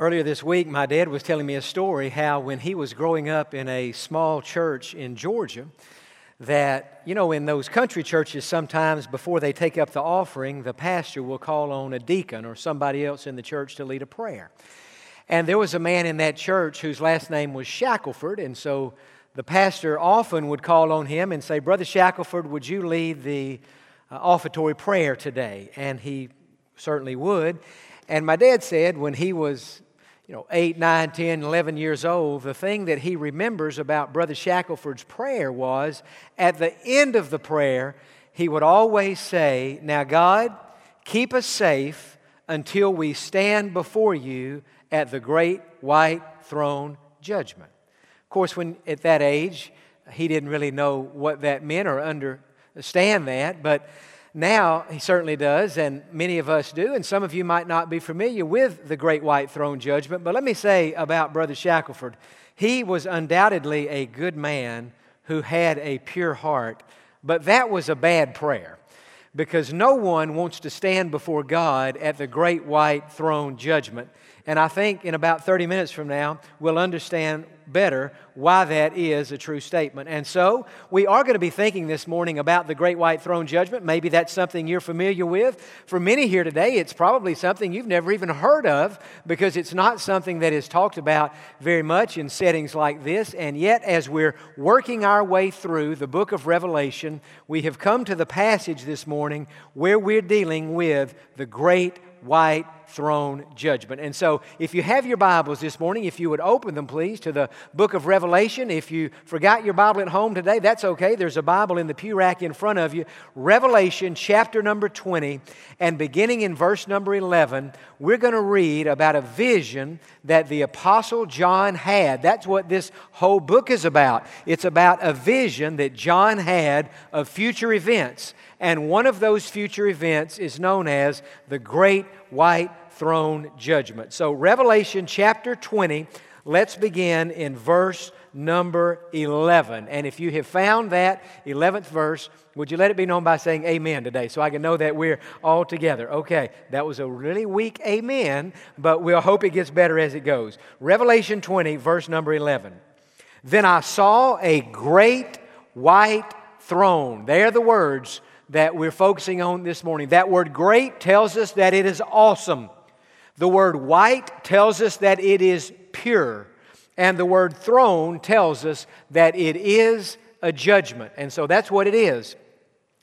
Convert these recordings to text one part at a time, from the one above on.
Earlier this week, my dad was telling me a story how when he was growing up in a small church in Georgia, that, you know, in those country churches, sometimes before they take up the offering, the pastor will call on a deacon or somebody else in the church to lead a prayer. And there was a man in that church whose last name was Shackelford, and so the pastor often would call on him and say, Brother Shackelford, would you lead the uh, offertory prayer today? And he certainly would. And my dad said when he was you know, 8, 9, 10, 11 years old, the thing that he remembers about Brother Shackelford's prayer was at the end of the prayer, he would always say, Now, God, keep us safe until we stand before you at the great white throne judgment. Of course, when at that age, he didn't really know what that meant or understand that, but now, he certainly does, and many of us do, and some of you might not be familiar with the Great White Throne Judgment. But let me say about Brother Shackelford, he was undoubtedly a good man who had a pure heart, but that was a bad prayer because no one wants to stand before God at the Great White Throne Judgment. And I think in about 30 minutes from now, we'll understand better why that is a true statement. And so, we are going to be thinking this morning about the great white throne judgment. Maybe that's something you're familiar with. For many here today, it's probably something you've never even heard of because it's not something that is talked about very much in settings like this. And yet, as we're working our way through the book of Revelation, we have come to the passage this morning where we're dealing with the great white throne judgment. And so, if you have your Bibles this morning, if you would open them, please, to the book of Revelation. If you forgot your Bible at home today, that's okay. There's a Bible in the pew rack in front of you. Revelation chapter number 20, and beginning in verse number 11, we're going to read about a vision that the Apostle John had. That's what this whole book is about. It's about a vision that John had of future events. And one of those future events is known as the Great White Throne Judgment. So, Revelation chapter 20, let's begin in verse number 11. And if you have found that 11th verse, would you let it be known by saying amen today so I can know that we're all together? Okay, that was a really weak amen, but we'll hope it gets better as it goes. Revelation 20, verse number 11. Then I saw a great white throne. They're the words that we're focusing on this morning. That word great tells us that it is awesome. The word white tells us that it is pure. And the word throne tells us that it is a judgment. And so that's what it is.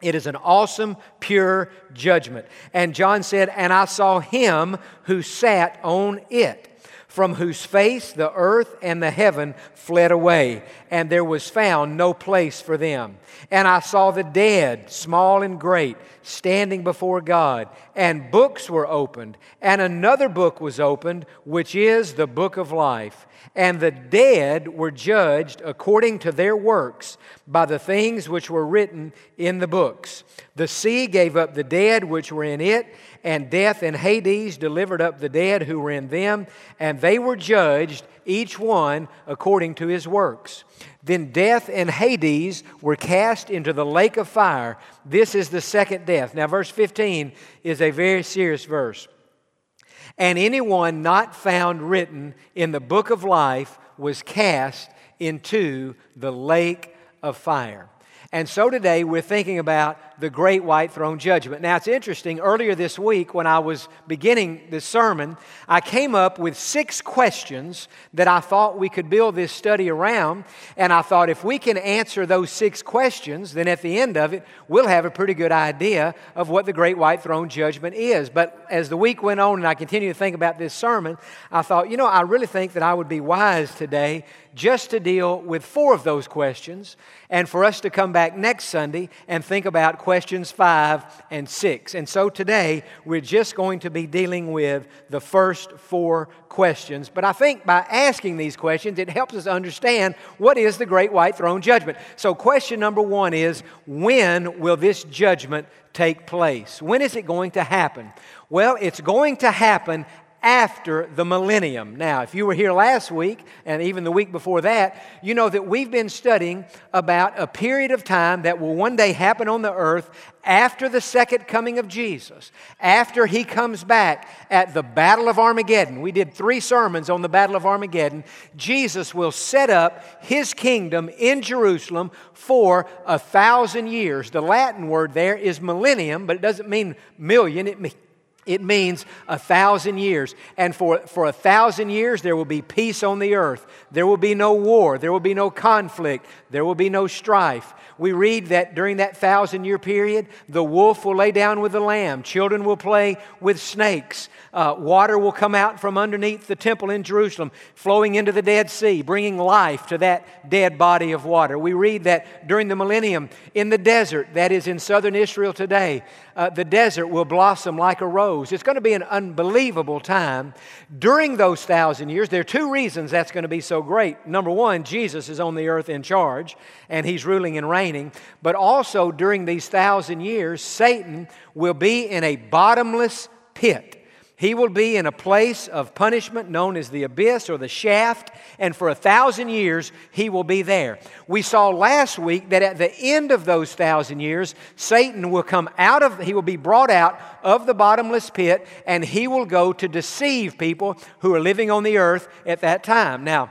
It is an awesome, pure judgment. And John said, And I saw him who sat on it from whose face the earth and the heaven fled away, and there was found no place for them. And I saw the dead, small and great, standing before God, and books were opened, and another book was opened, which is the book of life. And the dead were judged according to their works by the things which were written in the books. The sea gave up the dead which were in it, and death and Hades delivered up the dead who were in them, and they were judged, each one according to his works. Then death and Hades were cast into the lake of fire. This is the second death. Now, verse 15 is a very serious verse and anyone not found written in the book of life was cast into the lake of fire. And so today we're thinking about the great white throne judgment. Now it's interesting, earlier this week when I was beginning this sermon, I came up with six questions that I thought we could build this study around. And I thought if we can answer those six questions, then at the end of it, we'll have a pretty good idea of what the great white throne judgment is. But as the week went on and I continued to think about this sermon, I thought, you know, I really think that I would be wise today just to deal with four of those questions and for us to come back next Sunday and think about questions five and six. And so today we're just going to be dealing with the first four questions. But I think by asking these questions, it helps us understand what is the great white throne judgment. So, question number one is when will this judgment take place? When is it going to happen? Well, it's going to happen after the millennium. Now, if you were here last week and even the week before that, you know that we've been studying about a period of time that will one day happen on the earth after the second coming of Jesus, after he comes back at the Battle of Armageddon. We did three sermons on the Battle of Armageddon. Jesus will set up his kingdom in Jerusalem for a thousand years. The Latin word there is millennium, but it doesn't mean million, it it means a thousand years. And for, for a thousand years, there will be peace on the earth. There will be no war. There will be no conflict. There will be no strife. We read that during that thousand year period, the wolf will lay down with the lamb, children will play with snakes, uh, water will come out from underneath the temple in Jerusalem, flowing into the Dead Sea, bringing life to that dead body of water. We read that during the millennium, in the desert, that is in southern Israel today, uh, the desert will blossom like a rose. It's going to be an unbelievable time. During those thousand years, there are two reasons that's going to be so great. Number one, Jesus is on the earth in charge, and he's ruling and reigning. But also, during these thousand years, Satan will be in a bottomless pit. He will be in a place of punishment known as the abyss or the shaft, and for a thousand years he will be there. We saw last week that at the end of those thousand years, Satan will come out of, he will be brought out of the bottomless pit, and he will go to deceive people who are living on the earth at that time. Now,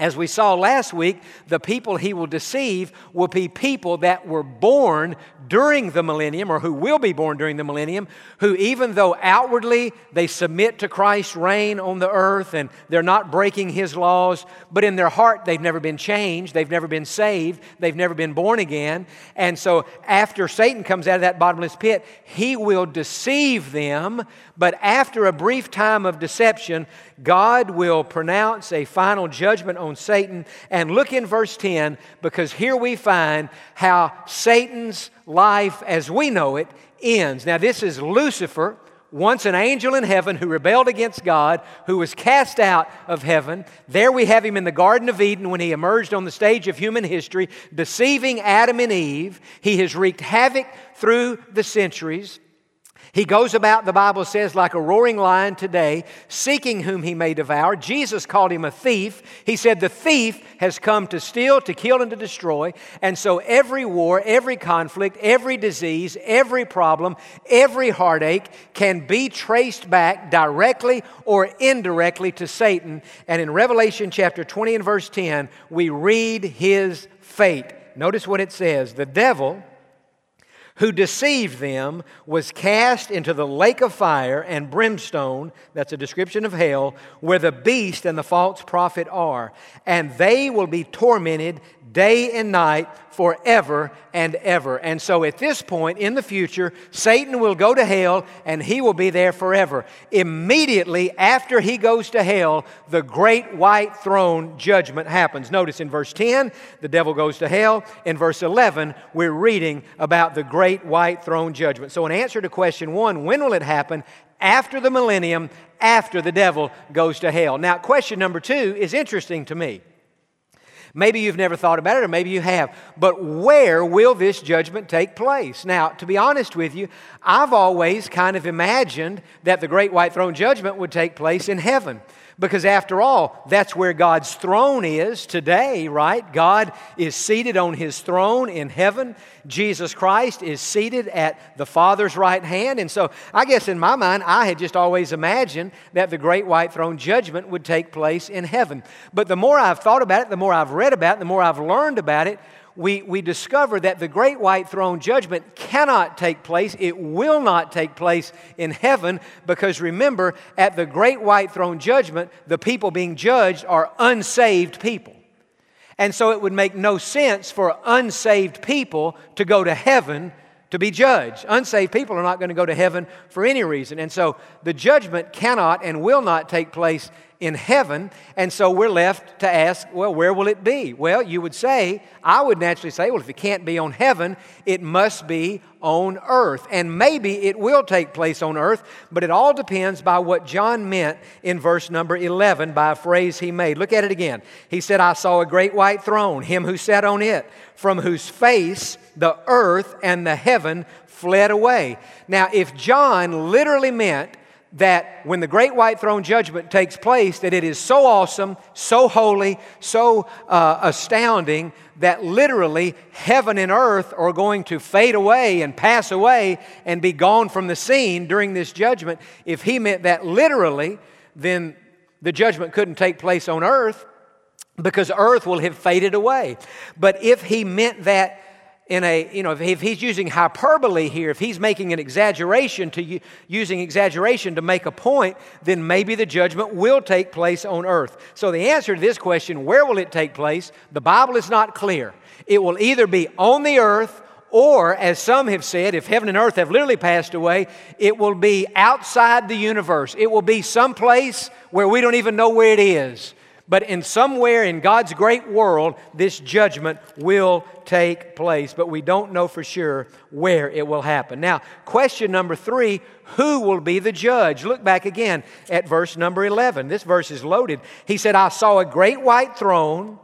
as we saw last week, the people he will deceive will be people that were born during the millennium or who will be born during the millennium, who, even though outwardly they submit to Christ's reign on the earth and they're not breaking his laws, but in their heart they've never been changed, they've never been saved, they've never been born again. And so, after Satan comes out of that bottomless pit, he will deceive them, but after a brief time of deception, God will pronounce a final judgment on Satan. And look in verse 10 because here we find how Satan's life as we know it ends. Now, this is Lucifer, once an angel in heaven who rebelled against God, who was cast out of heaven. There we have him in the Garden of Eden when he emerged on the stage of human history, deceiving Adam and Eve. He has wreaked havoc through the centuries. He goes about, the Bible says, like a roaring lion today, seeking whom he may devour. Jesus called him a thief. He said, The thief has come to steal, to kill, and to destroy. And so every war, every conflict, every disease, every problem, every heartache can be traced back directly or indirectly to Satan. And in Revelation chapter 20 and verse 10, we read his fate. Notice what it says The devil who deceived them was cast into the lake of fire and brimstone, that's a description of hell, where the beast and the false prophet are. And they will be tormented day and night forever and ever. And so at this point in the future, Satan will go to hell and he will be there forever. Immediately after he goes to hell, the great white throne judgment happens. Notice in verse 10, the devil goes to hell. In verse 11, we're reading about the great white throne judgment. So, in answer to question one, when will it happen? After the millennium, after the devil goes to hell. Now, question number two is interesting to me. Maybe you've never thought about it, or maybe you have. But where will this judgment take place? Now, to be honest with you, I've always kind of imagined that the great white throne judgment would take place in heaven. Because after all, that's where God's throne is today, right? God is seated on his throne in heaven. Jesus Christ is seated at the Father's right hand. And so I guess in my mind, I had just always imagined that the great white throne judgment would take place in heaven. But the more I've thought about it, the more I've read about it, the more I've learned about it, we, we discover that the great white throne judgment cannot take place. It will not take place in heaven because remember, at the great white throne judgment, the people being judged are unsaved people. And so it would make no sense for unsaved people to go to heaven to be judged. Unsaved people are not going to go to heaven for any reason. And so the judgment cannot and will not take place in heaven. And so we're left to ask, well, where will it be? Well, you would say, I would naturally say, well, if it can't be on heaven, it must be on earth. And maybe it will take place on earth, but it all depends by what John meant in verse number 11 by a phrase he made. Look at it again. He said, I saw a great white throne, him who sat on it, from whose face the earth and the heaven fled away. Now, if John literally meant that when the great white throne judgment takes place that it is so awesome so holy so uh, astounding that literally heaven and earth are going to fade away and pass away and be gone from the scene during this judgment. If he meant that literally then the judgment couldn't take place on earth because earth will have faded away. But if he meant that in a, you know, if he's using hyperbole here, if he's making an exaggeration to using exaggeration to make a point, then maybe the judgment will take place on earth. So the answer to this question, where will it take place? The Bible is not clear. It will either be on the earth or, as some have said, if heaven and earth have literally passed away, it will be outside the universe. It will be someplace where we don't even know where it is but in somewhere in God's great world, this judgment will take place. But we don't know for sure where it will happen. Now, question number three who will be the judge? Look back again at verse number 11. This verse is loaded. He said, I saw a great white throne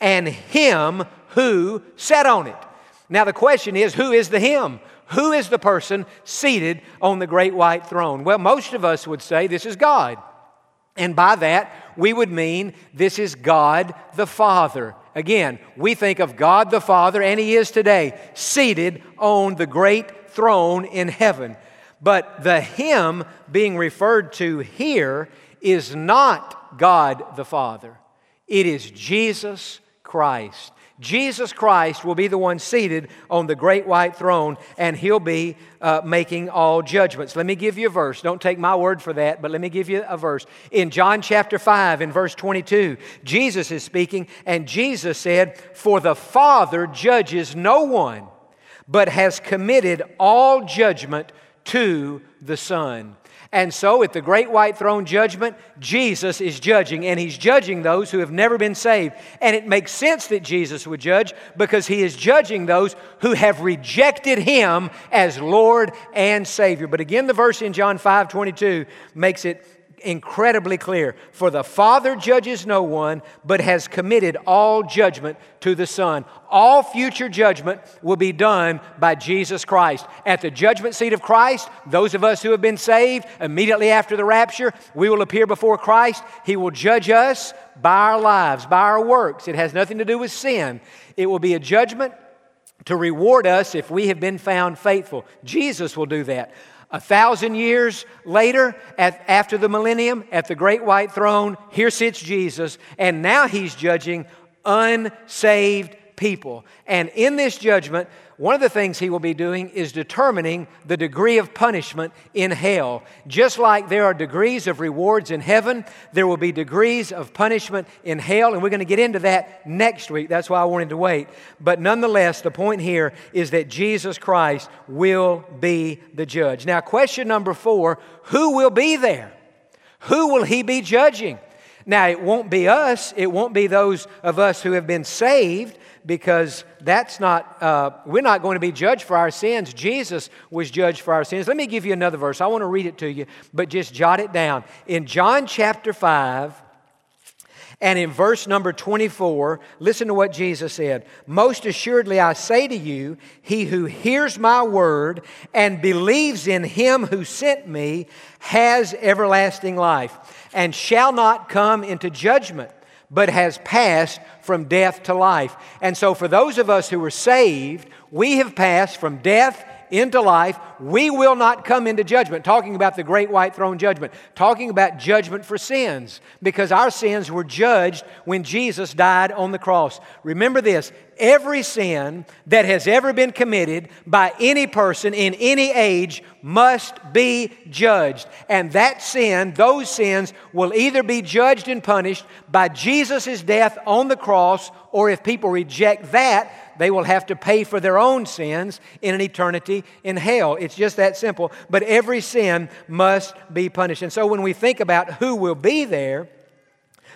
and him who sat on it. Now, the question is, who is the him? Who is the person seated on the great white throne? Well, most of us would say this is God. And by that, we would mean this is God the Father. Again, we think of God the Father, and He is today seated on the great throne in heaven. But the Him being referred to here is not God the Father, it is Jesus Christ. Jesus Christ will be the one seated on the great white throne, and he'll be uh, making all judgments. Let me give you a verse. Don't take my word for that, but let me give you a verse. In John chapter 5, in verse 22, Jesus is speaking, and Jesus said, For the Father judges no one, but has committed all judgment to the Son. And so at the great white throne judgment, Jesus is judging, and he's judging those who have never been saved. And it makes sense that Jesus would judge because he is judging those who have rejected him as Lord and Savior. But again, the verse in John 5 22 makes it incredibly clear. For the Father judges no one, but has committed all judgment to the Son. All future judgment will be done by Jesus Christ. At the judgment seat of Christ, those of us who have been saved, immediately after the rapture, we will appear before Christ. He will judge us by our lives, by our works. It has nothing to do with sin. It will be a judgment to reward us if we have been found faithful. Jesus will do that. A thousand years later, at, after the millennium, at the great white throne, here sits Jesus, and now he's judging unsaved people. And in this judgment, one of the things he will be doing is determining the degree of punishment in hell. Just like there are degrees of rewards in heaven, there will be degrees of punishment in hell, and we're going to get into that next week. That's why I wanted to wait. But nonetheless, the point here is that Jesus Christ will be the judge. Now, question number four who will be there? Who will he be judging? Now, it won't be us, it won't be those of us who have been saved, because that's not, uh, we're not going to be judged for our sins. Jesus was judged for our sins. Let me give you another verse. I want to read it to you, but just jot it down. In John chapter 5, and in verse number 24, listen to what Jesus said Most assuredly, I say to you, he who hears my word and believes in him who sent me has everlasting life and shall not come into judgment but has passed from death to life. And so, for those of us who are saved, we have passed from death into life. We will not come into judgment. Talking about the great white throne judgment, talking about judgment for sins, because our sins were judged when Jesus died on the cross. Remember this every sin that has ever been committed by any person in any age must be judged. And that sin, those sins, will either be judged and punished by Jesus' death on the cross, or if people reject that, they will have to pay for their own sins in an eternity in hell. It's just that simple. But every sin must be punished. And so when we think about who will be there,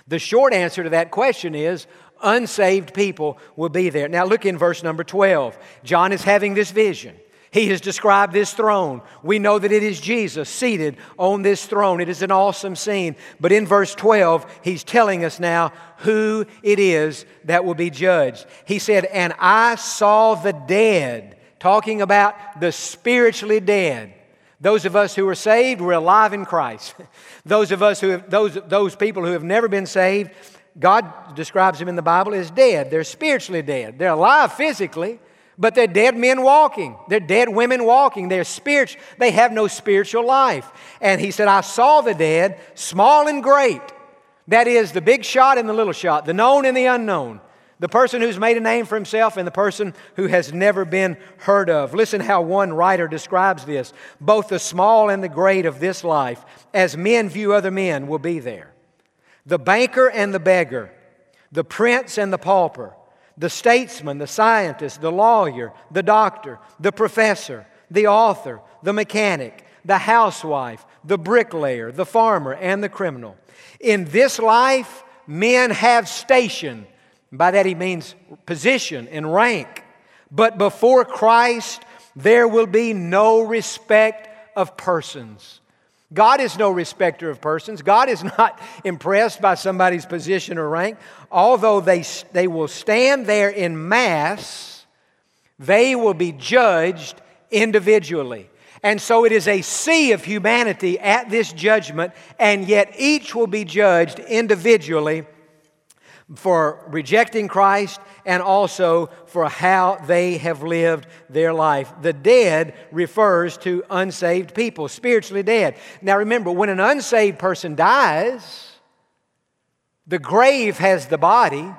the short answer to that question is unsaved people will be there. Now look in verse number 12. John is having this vision. He has described this throne. We know that it is Jesus seated on this throne. It is an awesome scene. But in verse 12, he's telling us now who it is that will be judged. He said, And I saw the dead, talking about the spiritually dead, Those of us who are saved, we're alive in Christ. those of us who have, those, those people who have never been saved, God describes them in the Bible as dead. They're spiritually dead. They're alive physically, but they're dead men walking. They're dead women walking. They're spiritual. They have no spiritual life. And he said, I saw the dead, small and great. That is the big shot and the little shot, the known and the unknown. The person who's made a name for himself and the person who has never been heard of. Listen how one writer describes this. Both the small and the great of this life, as men view other men, will be there. The banker and the beggar, the prince and the pauper, the statesman, the scientist, the lawyer, the doctor, the professor, the author, the mechanic, the housewife, the bricklayer, the farmer, and the criminal. In this life, men have station. By that he means position and rank. But before Christ, there will be no respect of persons. God is no respecter of persons. God is not impressed by somebody's position or rank. Although they, they will stand there in mass, they will be judged individually. And so it is a sea of humanity at this judgment, and yet each will be judged individually for rejecting Christ and also for how they have lived their life. The dead refers to unsaved people, spiritually dead. Now remember, when an unsaved person dies, the grave has the body,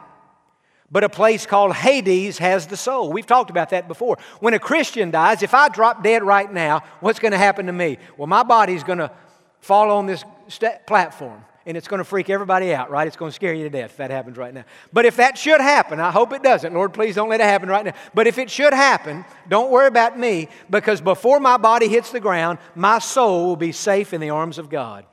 but a place called Hades has the soul. We've talked about that before. When a Christian dies, if I drop dead right now, what's going to happen to me? Well, my body's going to fall on this st- platform and it's going to freak everybody out, right? It's going to scare you to death if that happens right now. But if that should happen, I hope it doesn't. Lord, please don't let it happen right now. But if it should happen, don't worry about me because before my body hits the ground, my soul will be safe in the arms of God.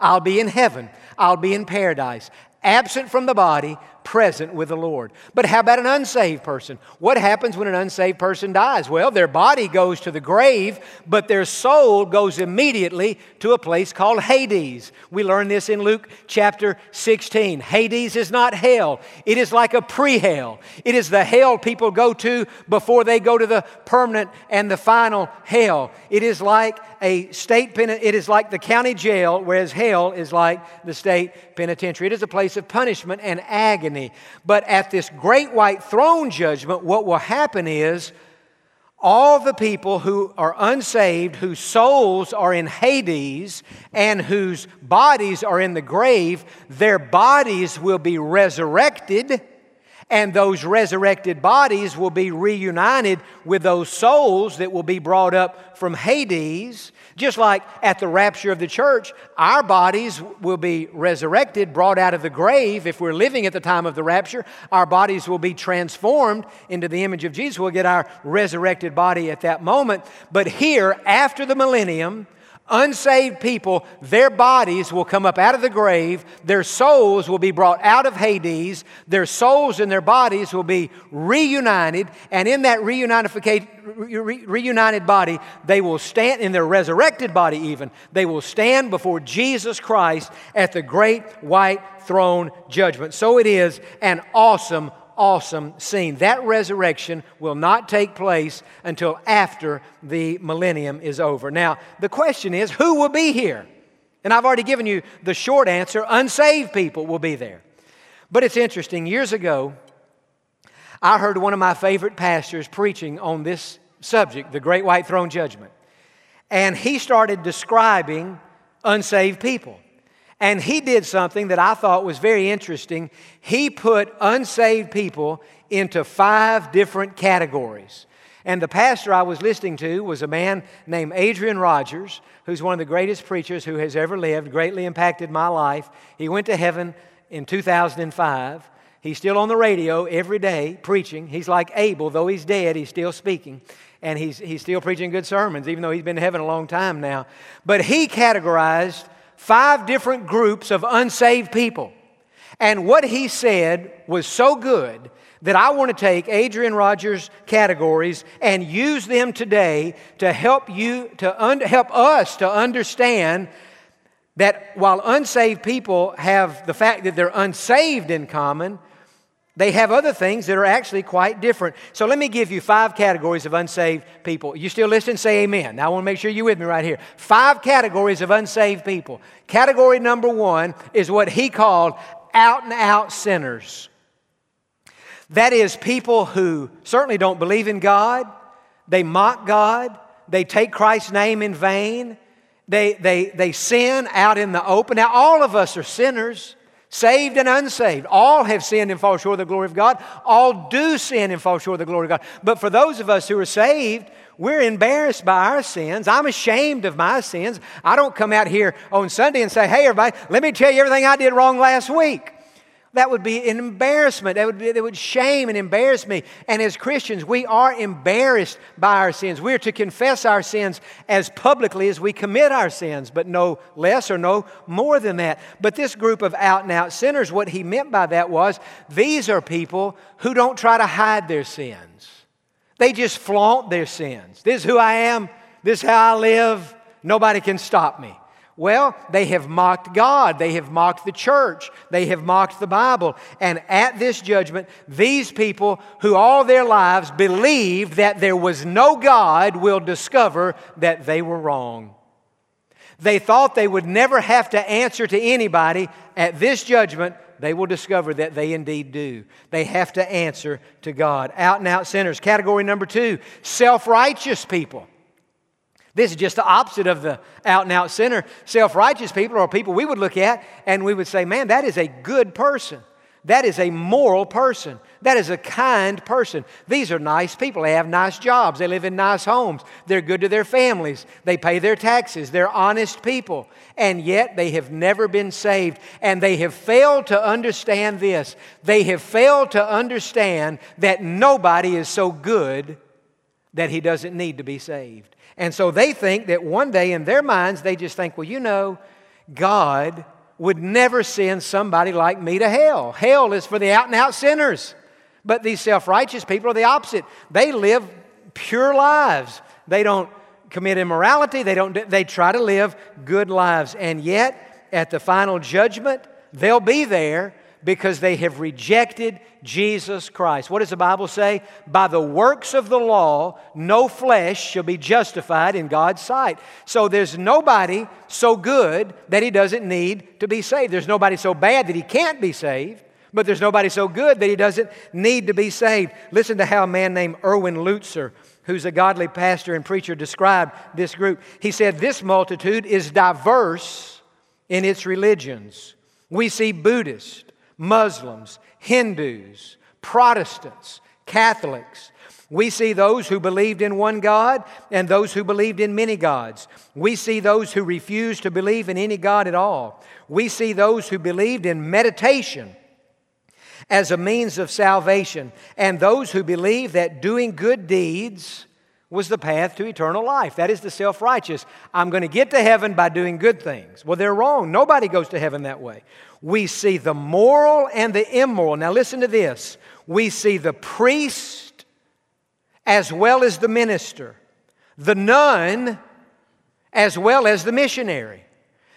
I'll be in heaven. I'll be in paradise absent from the body, present with the Lord. But how about an unsaved person? What happens when an unsaved person dies? Well, their body goes to the grave, but their soul goes immediately to a place called Hades. We learn this in Luke chapter 16. Hades is not hell, it is like a pre hell. It is the hell people go to before they go to the permanent and the final hell. It is like a state pen, it is like the county jail, whereas hell is like the state penitentiary. It is a place of punishment and agony. But at this great white throne judgment, what will happen is all the people who are unsaved, whose souls are in Hades, and whose bodies are in the grave, their bodies will be resurrected and those resurrected bodies will be reunited with those souls that will be brought up from Hades. Just like at the rapture of the church, our bodies will be resurrected, brought out of the grave. If we're living at the time of the rapture, our bodies will be transformed into the image of Jesus. We'll get our resurrected body at that moment. But here, after the millennium, unsaved people, their bodies will come up out of the grave, their souls will be brought out of Hades, their souls and their bodies will be reunited, and in that reunited body, they will stand, in their resurrected body even, they will stand before Jesus Christ at the great white throne judgment. So it is an awesome awesome scene. That resurrection will not take place until after the millennium is over. Now, the question is who will be here? And I've already given you the short answer unsaved people will be there. But it's interesting. Years ago, I heard one of my favorite pastors preaching on this subject, the Great White Throne Judgment. And he started describing unsaved people. And he did something that I thought was very interesting. He put unsaved people into five different categories. And the pastor I was listening to was a man named Adrian Rogers, who's one of the greatest preachers who has ever lived, greatly impacted my life. He went to heaven in 2005. He's still on the radio every day preaching. He's like Abel, though he's dead, he's still speaking. And he's, he's still preaching good sermons, even though he's been in heaven a long time now. But he categorized five different groups of unsaved people. And what he said was so good that I want to take Adrian Rogers' categories and use them today to help you to un- help us to understand that while unsaved people have the fact that they're unsaved in common, They have other things that are actually quite different. So let me give you five categories of unsaved people. You still listen? Say amen. Now I want to make sure you're with me right here. Five categories of unsaved people. Category number one is what he called out and out sinners. That is, people who certainly don't believe in God, they mock God, they take Christ's name in vain, they, they, they sin out in the open. Now, all of us are sinners saved and unsaved. All have sinned and fall short of the glory of God. All do sin and fall short of the glory of God. But for those of us who are saved, we're embarrassed by our sins. I'm ashamed of my sins. I don't come out here on Sunday and say, hey, everybody, let me tell you everything I did wrong last week. That would be an embarrassment. That would, be, that would shame and embarrass me. And as Christians, we are embarrassed by our sins. We are to confess our sins as publicly as we commit our sins, but no less or no more than that. But this group of out and out sinners, what he meant by that was these are people who don't try to hide their sins, they just flaunt their sins. This is who I am, this is how I live. Nobody can stop me. Well, they have mocked God. They have mocked the church. They have mocked the Bible. And at this judgment, these people who all their lives believed that there was no God will discover that they were wrong. They thought they would never have to answer to anybody. At this judgment, they will discover that they indeed do. They have to answer to God. Out and out sinners. Category number two self righteous people. This is just the opposite of the out and out sinner. Self righteous people are people we would look at and we would say, man, that is a good person. That is a moral person. That is a kind person. These are nice people. They have nice jobs. They live in nice homes. They're good to their families. They pay their taxes. They're honest people. And yet they have never been saved. And they have failed to understand this. They have failed to understand that nobody is so good that he doesn't need to be saved. And so they think that one day in their minds, they just think, well, you know, God would never send somebody like me to hell. Hell is for the out and out sinners. But these self righteous people are the opposite. They live pure lives. They don't commit immorality. They, don't, they try to live good lives. And yet, at the final judgment, they'll be there because they have rejected Jesus Christ. What does the Bible say? By the works of the law, no flesh shall be justified in God's sight. So there's nobody so good that he doesn't need to be saved. There's nobody so bad that he can't be saved. But there's nobody so good that he doesn't need to be saved. Listen to how a man named Erwin Lutzer, who's a godly pastor and preacher, described this group. He said, This multitude is diverse in its religions. We see Buddhists, Muslims, Hindus, Protestants, Catholics. We see those who believed in one God and those who believed in many gods. We see those who refused to believe in any God at all. We see those who believed in meditation as a means of salvation, and those who believe that doing good deeds was the path to eternal life. That is the self righteous. I'm going to get to heaven by doing good things. Well, they're wrong. Nobody goes to heaven that way. We see the moral and the immoral. Now, listen to this. We see the priest as well as the minister, the nun as well as the missionary.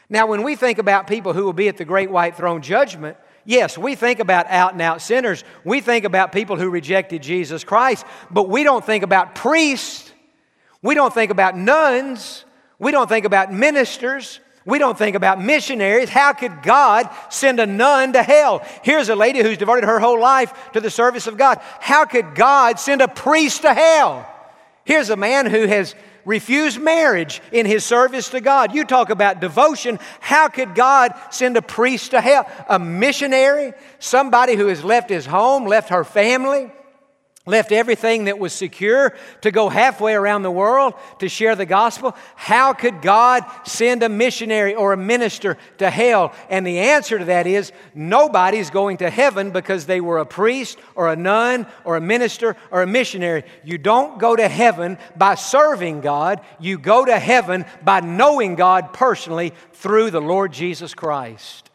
Now, when we think about people who will be at the great white throne judgment, Yes, we think about out and out sinners. We think about people who rejected Jesus Christ, but we don't think about priests. We don't think about nuns. We don't think about ministers. We don't think about missionaries. How could God send a nun to hell? Here's a lady who's devoted her whole life to the service of God. How could God send a priest to hell? Here's a man who has refused marriage in his service to God. You talk about devotion. How could God send a priest to hell? A missionary? Somebody who has left his home, left her family? Left everything that was secure to go halfway around the world to share the gospel. How could God send a missionary or a minister to hell? And the answer to that is nobody's going to heaven because they were a priest or a nun or a minister or a missionary. You don't go to heaven by serving God, you go to heaven by knowing God personally through the Lord Jesus Christ.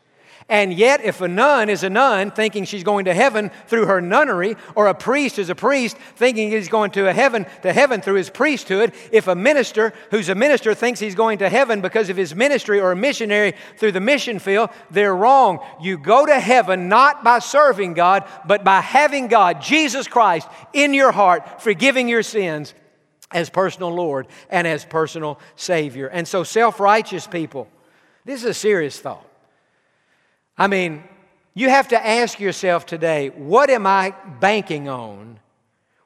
And yet, if a nun is a nun thinking she's going to heaven through her nunnery, or a priest is a priest thinking he's going to heaven to heaven through his priesthood, if a minister who's a minister thinks he's going to heaven because of his ministry or a missionary through the mission field, they're wrong. You go to heaven not by serving God, but by having God, Jesus Christ, in your heart, forgiving your sins as personal Lord and as personal Savior. And so, self righteous people, this is a serious thought. I mean, you have to ask yourself today what am I banking on?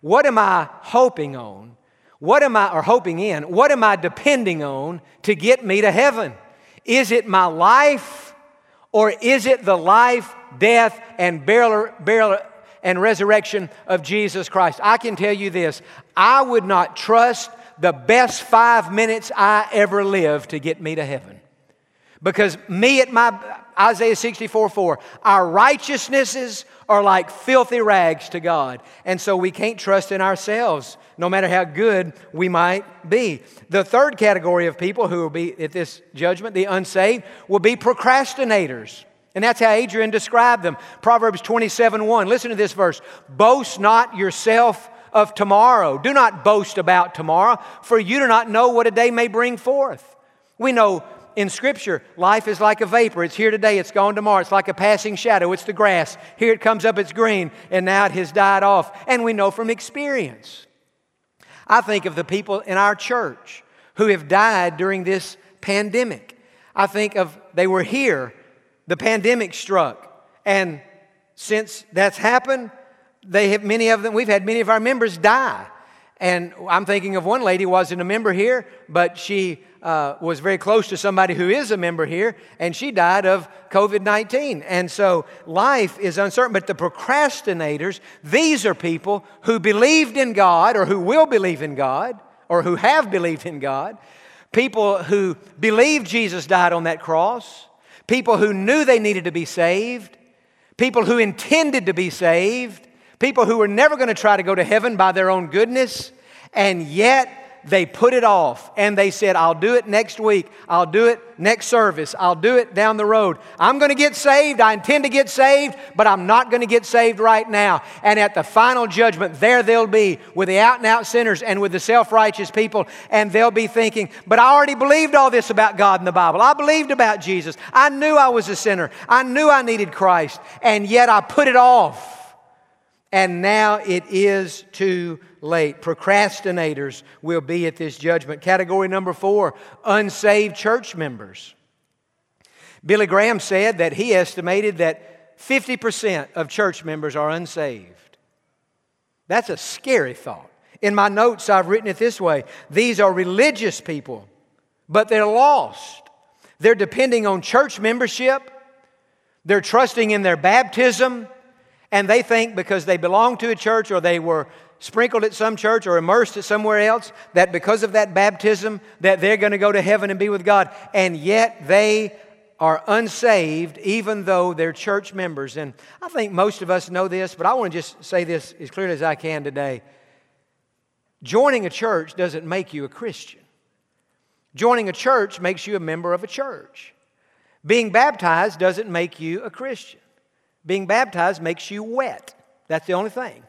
What am I hoping on? What am I, or hoping in, what am I depending on to get me to heaven? Is it my life or is it the life, death, and burial, burial and resurrection of Jesus Christ? I can tell you this I would not trust the best five minutes I ever lived to get me to heaven. Because me at my, Isaiah 64 4, our righteousnesses are like filthy rags to God. And so we can't trust in ourselves, no matter how good we might be. The third category of people who will be at this judgment, the unsaved, will be procrastinators. And that's how Adrian described them. Proverbs 27 1. Listen to this verse Boast not yourself of tomorrow. Do not boast about tomorrow, for you do not know what a day may bring forth. We know in Scripture, life is like a vapor. It's here today, it's gone tomorrow. It's like a passing shadow. It's the grass. Here it comes up, it's green, and now it has died off. And we know from experience. I think of the people in our church who have died during this pandemic. I think of they were here, the pandemic struck, and since that's happened, they have many of them, we've had many of our members die. And I'm thinking of one lady wasn't a member here, but she uh, was very close to somebody who is a member here, and she died of COVID 19. And so life is uncertain. But the procrastinators, these are people who believed in God or who will believe in God or who have believed in God, people who believed Jesus died on that cross, people who knew they needed to be saved, people who intended to be saved people who were never going to try to go to heaven by their own goodness, and yet they put it off and they said, I'll do it next week. I'll do it next service. I'll do it down the road. I'm going to get saved. I intend to get saved, but I'm not going to get saved right now. And at the final judgment, there they'll be with the out and out sinners and with the self righteous people. And they'll be thinking, but I already believed all this about God in the Bible. I believed about Jesus. I knew I was a sinner. I knew I needed Christ. And yet I put it off and now it is too late. Procrastinators will be at this judgment. Category number four unsaved church members. Billy Graham said that he estimated that 50% of church members are unsaved. That's a scary thought. In my notes, I've written it this way These are religious people, but they're lost. They're depending on church membership, they're trusting in their baptism, and they think because they belong to a church or they were sprinkled at some church or immersed at somewhere else that because of that baptism that they're going to go to heaven and be with God. And yet they are unsaved even though they're church members. And I think most of us know this but I want to just say this as clearly as I can today. Joining a church doesn't make you a Christian. Joining a church makes you a member of a church. Being baptized doesn't make you a Christian being baptized makes you wet. That's the only thing.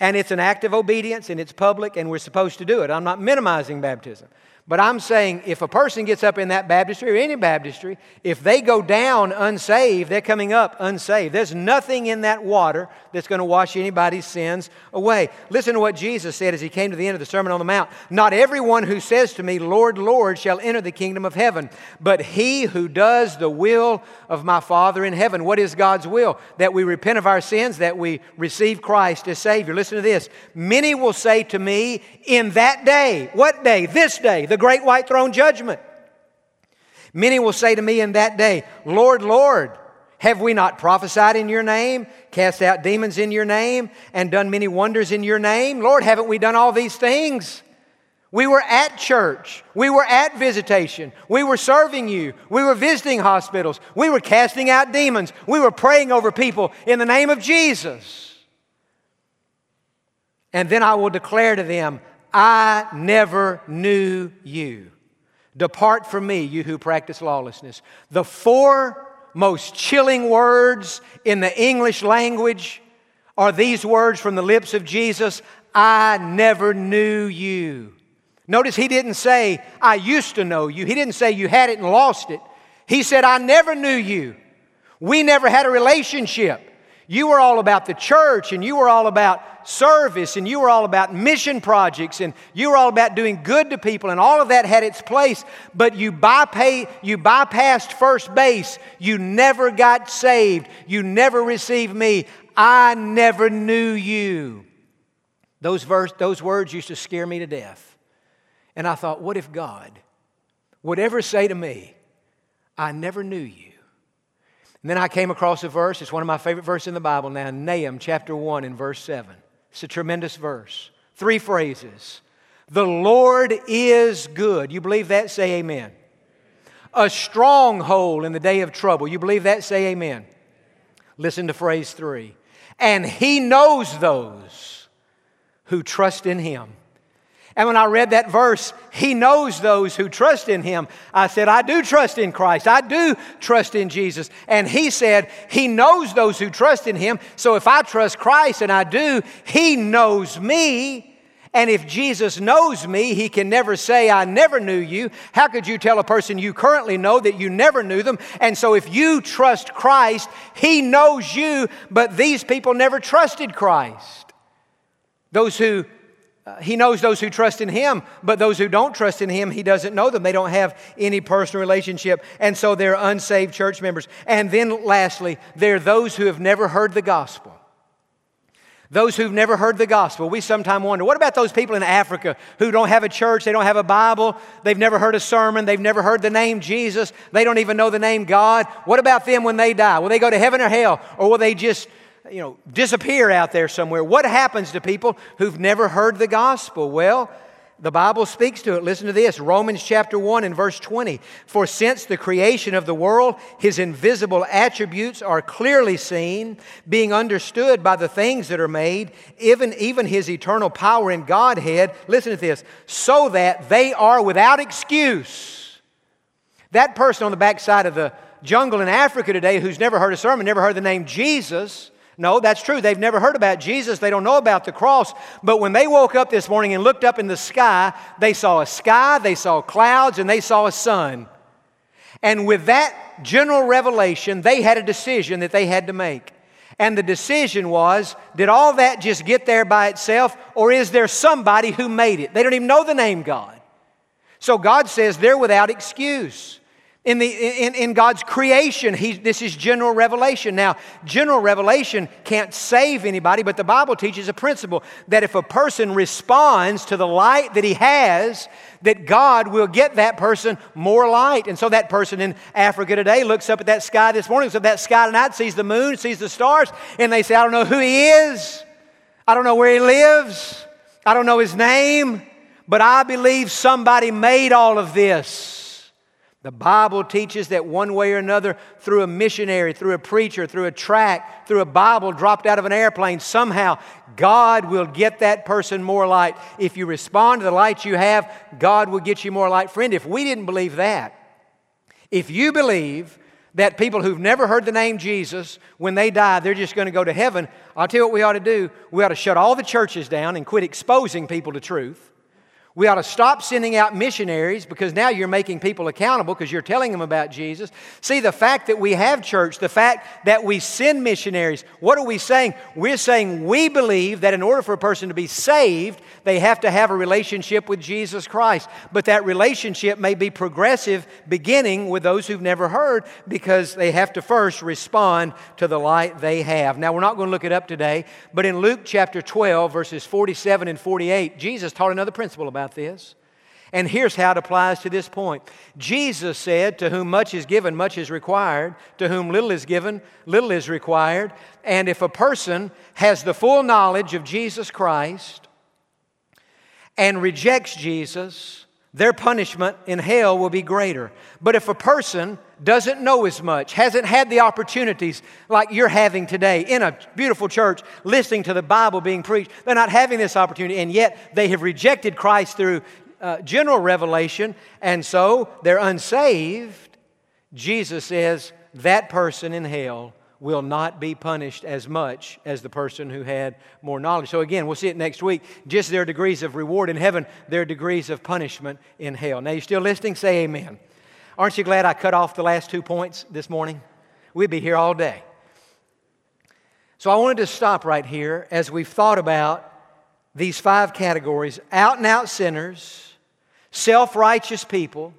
And it's an act of obedience and it's public and we're supposed to do it. I'm not minimizing baptism. But I'm saying if a person gets up in that baptistry or any baptistry, if they go down unsaved, they're coming up unsaved. There's nothing in that water that's going to wash anybody's sins away. Listen to what Jesus said as he came to the end of the Sermon on the Mount. Not everyone who says to me, Lord, Lord, shall enter the kingdom of heaven, but he who does the will of my Father in heaven. What is God's will? That we repent of our sins, that we receive Christ as Savior. Listen to this. Many will say to me in that day, what day? This day, the great white throne judgment. Many will say to me in that day, Lord, Lord, have we not prophesied in your name, cast out demons in your name, and done many wonders in your name? Lord, haven't we done all these things? We were at church. We were at visitation. We were serving you. We were visiting hospitals. We were casting out demons. We were praying over people in the name of Jesus. And then I will declare to them, I never knew you. Depart from me, you who practice lawlessness. The four most chilling words in the English language are these words from the lips of Jesus I never knew you. Notice he didn't say, I used to know you. He didn't say you had it and lost it. He said, I never knew you. We never had a relationship. You were all about the church and you were all about service and you were all about mission projects and you were all about doing good to people and all of that had its place, but you, you bypassed first base. You never got saved. You never received me. I never knew you. Those, verse, those words used to scare me to death. And I thought, what if God would ever say to me, I never knew you? And then I came across a verse, it's one of my favorite verses in the Bible now, Nahum chapter 1 and verse 7. It's a tremendous verse. Three phrases. The Lord is good. You believe that? Say amen. A stronghold in the day of trouble. You believe that? Say amen. Listen to phrase three. And he knows those who trust in him. And when I read that verse, He knows those who trust in Him. I said, I do trust in Christ. I do trust in Jesus. And He said, He knows those who trust in Him. So if I trust Christ and I do, He knows me. And if Jesus knows me, He can never say, I never knew you. How could you tell a person you currently know that you never knew them? And so if you trust Christ, He knows you, but these people never trusted Christ. Those who uh, he knows those who trust in him, but those who don't trust in him, he doesn't know them. They don't have any personal relationship, and so they're unsaved church members. And then lastly, there are those who have never heard the gospel. Those who've never heard the gospel. We sometimes wonder, what about those people in Africa who don't have a church, they don't have a Bible, they've never heard a sermon, they've never heard the name Jesus, they don't even know the name God? What about them when they die? Will they go to heaven or hell? Or will they just you know, disappear out there somewhere. What happens to people who've never heard the gospel? Well, the Bible speaks to it. Listen to this Romans chapter 1 and verse 20. For since the creation of the world, his invisible attributes are clearly seen, being understood by the things that are made, even, even his eternal power in Godhead. Listen to this so that they are without excuse. That person on the backside of the jungle in Africa today who's never heard a sermon, never heard the name Jesus, no, that's true. They've never heard about Jesus. They don't know about the cross. But when they woke up this morning and looked up in the sky, they saw a sky, they saw clouds, and they saw a sun. And with that general revelation, they had a decision that they had to make. And the decision was did all that just get there by itself, or is there somebody who made it? They don't even know the name God. So God says they're without excuse. In, the, in, in God's creation, he, this is general revelation. Now, general revelation can't save anybody, but the Bible teaches a principle that if a person responds to the light that he has, that God will get that person more light. And so that person in Africa today looks up at that sky this morning, looks up at that sky tonight, sees the moon, sees the stars, and they say, I don't know who he is. I don't know where he lives. I don't know his name, but I believe somebody made all of this. The Bible teaches that one way or another, through a missionary, through a preacher, through a tract, through a Bible dropped out of an airplane, somehow God will get that person more light. If you respond to the light you have, God will get you more light. Friend, if we didn't believe that, if you believe that people who've never heard the name Jesus, when they die, they're just going to go to heaven, I'll tell you what we ought to do. We ought to shut all the churches down and quit exposing people to truth. We ought to stop sending out missionaries because now you're making people accountable because you're telling them about Jesus. See, the fact that we have church, the fact that we send missionaries, what are we saying? We're saying we believe that in order for a person to be saved, they have to have a relationship with Jesus Christ. But that relationship may be progressive, beginning with those who've never heard, because they have to first respond to the light they have. Now, we're not going to look it up today, but in Luke chapter 12, verses 47 and 48, Jesus taught another principle about this. And here's how it applies to this point Jesus said, To whom much is given, much is required. To whom little is given, little is required. And if a person has the full knowledge of Jesus Christ and rejects Jesus, their punishment in hell will be greater. But if a person doesn't know as much, hasn't had the opportunities like you're having today in a beautiful church, listening to the Bible being preached, they're not having this opportunity, and yet they have rejected Christ through uh, general revelation, and so they're unsaved. Jesus says, that person in hell will not be punished as much as the person who had more knowledge. So, again, we'll see it next week. Just their degrees of reward in heaven, their degrees of punishment in hell. Now, you're still listening? Say amen. Aren't you glad I cut off the last two points this morning? We'd be here all day. So, I wanted to stop right here as we've thought about these five categories out and out sinners, self righteous people,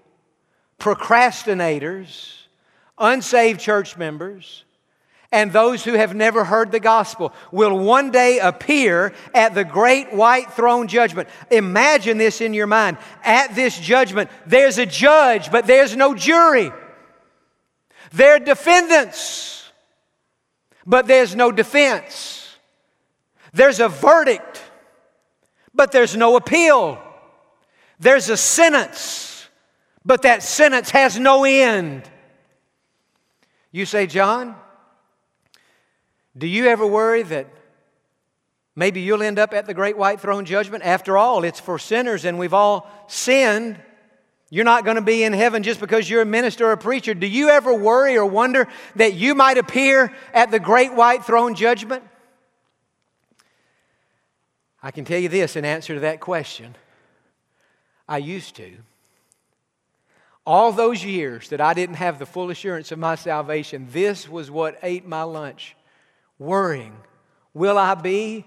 procrastinators, unsaved church members, and those who have never heard the gospel will one day appear at the great white throne judgment. Imagine this in your mind. At this judgment, there's a judge, but there's no jury. There are defendants, but there's no defense. There's a verdict, but there's no appeal. There's a sentence, but that sentence has no end. You say, Jon, do you ever worry that maybe you'll end up at the great white throne judgment? After all, it's for sinners and we've all sinned. You're not going to be in heaven just because you're a minister or a preacher. Do you ever worry or wonder that you might appear at the great white throne judgment? I can tell you this in answer to that question. I used to. All those years that I didn't have the full assurance of my salvation, this was what ate my lunch, worrying. Will I be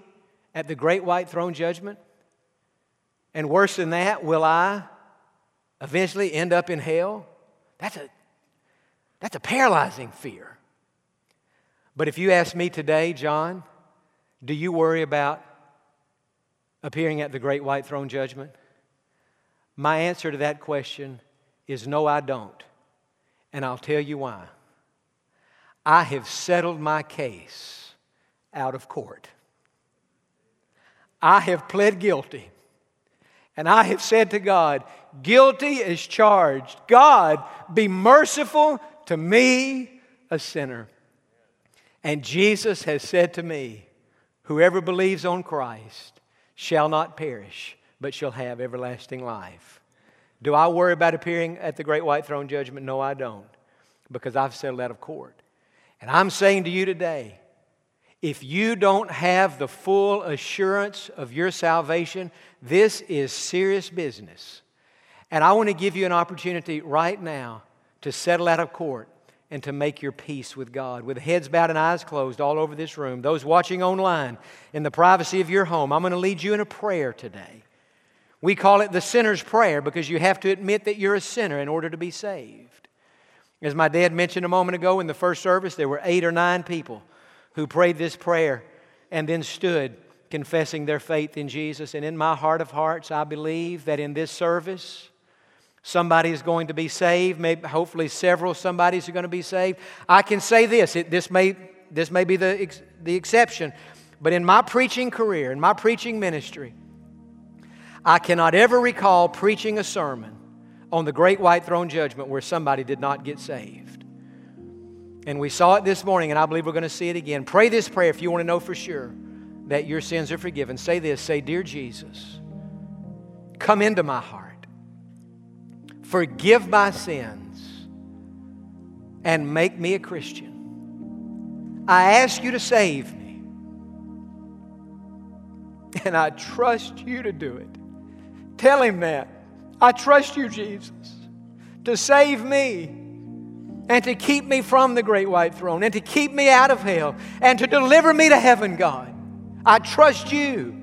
at the great white throne judgment? And worse than that, will I eventually end up in hell? That's a, that's a paralyzing fear. But if you ask me today, Jon, do you worry about appearing at the great white throne judgment? My answer to that question is no, I don't. And I'll tell you why. I have settled my case out of court. I have pled guilty. And I have said to God, guilty is charged. God, be merciful to me, a sinner. And Jesus has said to me, whoever believes on Christ shall not perish, but shall have everlasting life. Do I worry about appearing at the great white throne judgment? No, I don't, because I've settled out of court. And I'm saying to you today, if you don't have the full assurance of your salvation, this is serious business. And I want to give you an opportunity right now to settle out of court and to make your peace with God. With heads bowed and eyes closed all over this room, those watching online in the privacy of your home, I'm going to lead you in a prayer today. We call it the sinner's prayer because you have to admit that you're a sinner in order to be saved. As my dad mentioned a moment ago in the first service, there were eight or nine people who prayed this prayer and then stood confessing their faith in Jesus. And in my heart of hearts, I believe that in this service, somebody is going to be saved. Maybe, hopefully, several somebodies are going to be saved. I can say this it, this, may, this may be the, the exception, but in my preaching career, in my preaching ministry, I cannot ever recall preaching a sermon on the great white throne judgment where somebody did not get saved. And we saw it this morning, and I believe we're going to see it again. Pray this prayer if you want to know for sure that your sins are forgiven. Say this say, Dear Jesus, come into my heart, forgive my sins, and make me a Christian. I ask you to save me, and I trust you to do it. Tell him that. I trust you, Jesus, to save me and to keep me from the great white throne and to keep me out of hell and to deliver me to heaven, God. I trust you.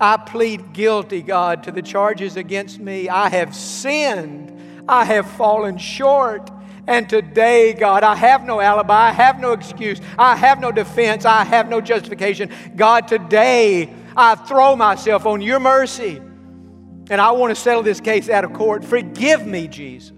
I plead guilty, God, to the charges against me. I have sinned. I have fallen short. And today, God, I have no alibi. I have no excuse. I have no defense. I have no justification. God, today I throw myself on your mercy. And I want to settle this case out of court. Forgive me, Jesus.